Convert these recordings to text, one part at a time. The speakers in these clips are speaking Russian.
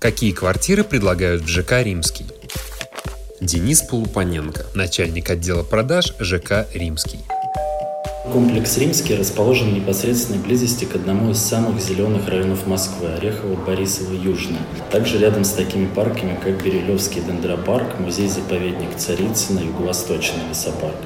Какие квартиры предлагают в ЖК «Римский»? Денис Полупаненко, начальник отдела продаж ЖК «Римский». Комплекс «Римский» расположен в непосредственной близости к одному из самых зеленых районов Москвы – Орехово, Борисово, Южное. Также рядом с такими парками, как Бирюлевский дендропарк, музей-заповедник Царицына, Юго-Восточный лесопарк,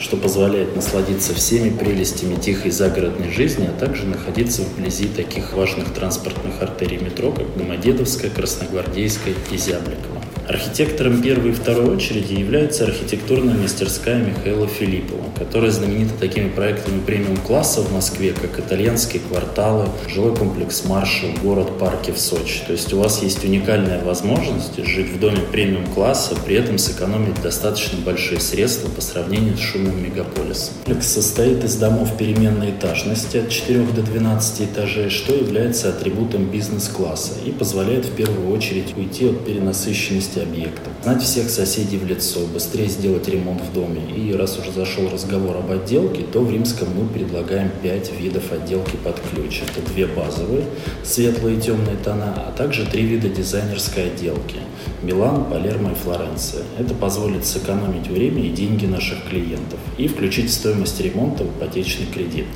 что позволяет насладиться всеми прелестями тихой загородной жизни, а также находиться вблизи таких важных транспортных артерий метро, как Домодедовская, Красногвардейская и Зябликова. Архитектором первой и второй очереди является архитектурная мастерская Михаила Филиппова, которая знаменита такими проектами премиум-класса в Москве, как итальянские кварталы, жилой комплекс «Маршал», город-парки в Сочи. То есть у вас есть уникальная возможность жить в доме премиум-класса, при этом сэкономить достаточно большие средства по сравнению с шумным мегаполисом. Комплекс состоит из домов переменной этажности от 4 до 12 этажей, что является атрибутом бизнес-класса и позволяет в первую очередь уйти от перенасыщенности части объекта, знать всех соседей в лицо, быстрее сделать ремонт в доме. И раз уже зашел разговор об отделке, то в Римском мы предлагаем 5 видов отделки под ключ. Это две базовые, светлые и темные тона, а также три вида дизайнерской отделки. Милан, Палермо и Флоренция. Это позволит сэкономить время и деньги наших клиентов и включить в стоимость ремонта в ипотечный кредит.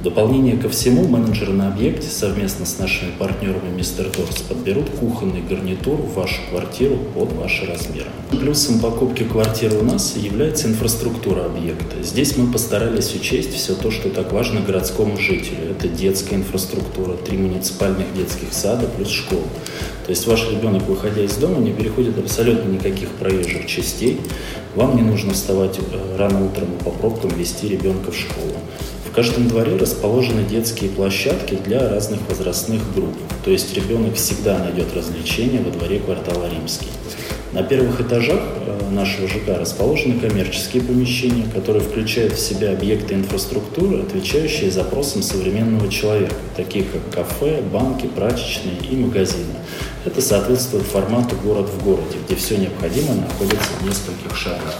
В дополнение ко всему, менеджеры на объекте совместно с нашими партнерами Мистер Торс подберут кухонный гарнитур в вашу квартиру под ваши размеры. Плюсом покупки квартиры у нас является инфраструктура объекта. Здесь мы постарались учесть все то, что так важно городскому жителю. Это детская инфраструктура, три муниципальных детских сада плюс школа. То есть ваш ребенок, выходя из дома, не переходит абсолютно никаких проезжих частей. Вам не нужно вставать э, рано утром и по пробкам вести ребенка в школу каждом дворе расположены детские площадки для разных возрастных групп, то есть ребенок всегда найдет развлечения во дворе квартала Римский. На первых этажах э, нашего ЖК расположены коммерческие помещения, которые включают в себя объекты инфраструктуры, отвечающие запросам современного человека, такие как кафе, банки, прачечные и магазины. Это соответствует формату город в городе, где все необходимое находится в нескольких шагах.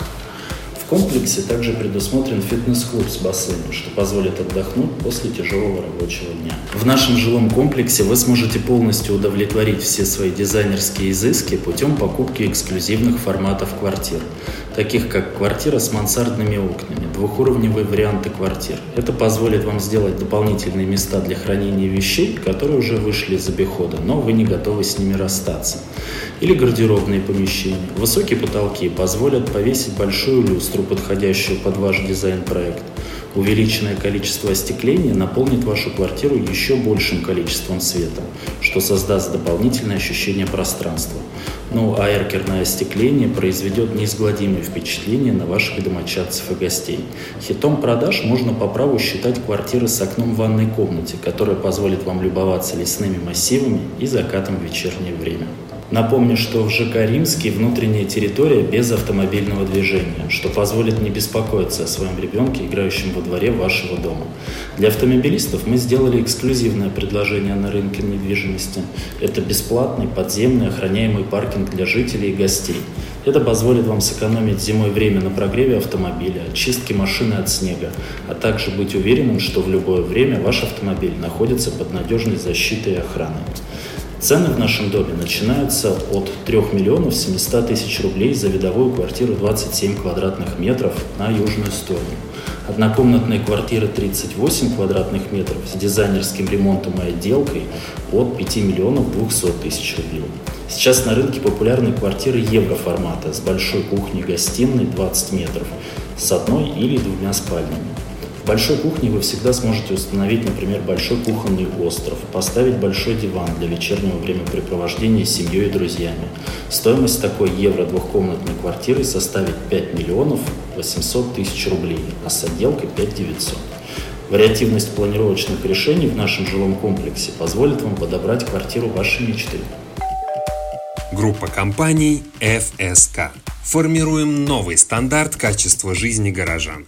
В комплексе также предусмотрен фитнес-клуб с бассейном, что позволит отдохнуть после тяжелого рабочего дня. В нашем жилом комплексе вы сможете полностью удовлетворить все свои дизайнерские изыски путем покупки эксклюзивных форматов квартир, таких как квартира с мансардными окнами, двухуровневые варианты квартир. Это позволит вам сделать дополнительные места для хранения вещей, которые уже вышли из обихода, но вы не готовы с ними расстаться или гардеробные помещения. Высокие потолки позволят повесить большую люстру, подходящую под ваш дизайн-проект. Увеличенное количество остекления наполнит вашу квартиру еще большим количеством света, что создаст дополнительное ощущение пространства. Ну а эркерное остекление произведет неизгладимое впечатление на ваших домочадцев и гостей. Хитом продаж можно по праву считать квартиры с окном в ванной комнате, которая позволит вам любоваться лесными массивами и закатом в вечернее время. Напомню, что в ЖК «Римский» внутренняя территория без автомобильного движения, что позволит не беспокоиться о своем ребенке, играющем во дворе вашего дома. Для автомобилистов мы сделали эксклюзивное предложение на рынке недвижимости. Это бесплатный подземный охраняемый паркинг для жителей и гостей. Это позволит вам сэкономить зимой время на прогреве автомобиля, очистке машины от снега, а также быть уверенным, что в любое время ваш автомобиль находится под надежной защитой и охраной. Цены в нашем доме начинаются от 3 миллионов 700 тысяч рублей за видовую квартиру 27 квадратных метров на южную сторону. Однокомнатные квартиры 38 квадратных метров с дизайнерским ремонтом и отделкой от 5 миллионов 200 тысяч рублей. Сейчас на рынке популярны квартиры евроформата с большой кухней-гостиной 20 метров с одной или двумя спальнями большой кухне вы всегда сможете установить, например, большой кухонный остров, поставить большой диван для вечернего времяпрепровождения с семьей и друзьями. Стоимость такой евро двухкомнатной квартиры составит 5 миллионов 800 тысяч рублей, а с отделкой 5 900. Вариативность планировочных решений в нашем жилом комплексе позволит вам подобрать квартиру вашей мечты. Группа компаний FSK. Формируем новый стандарт качества жизни горожан.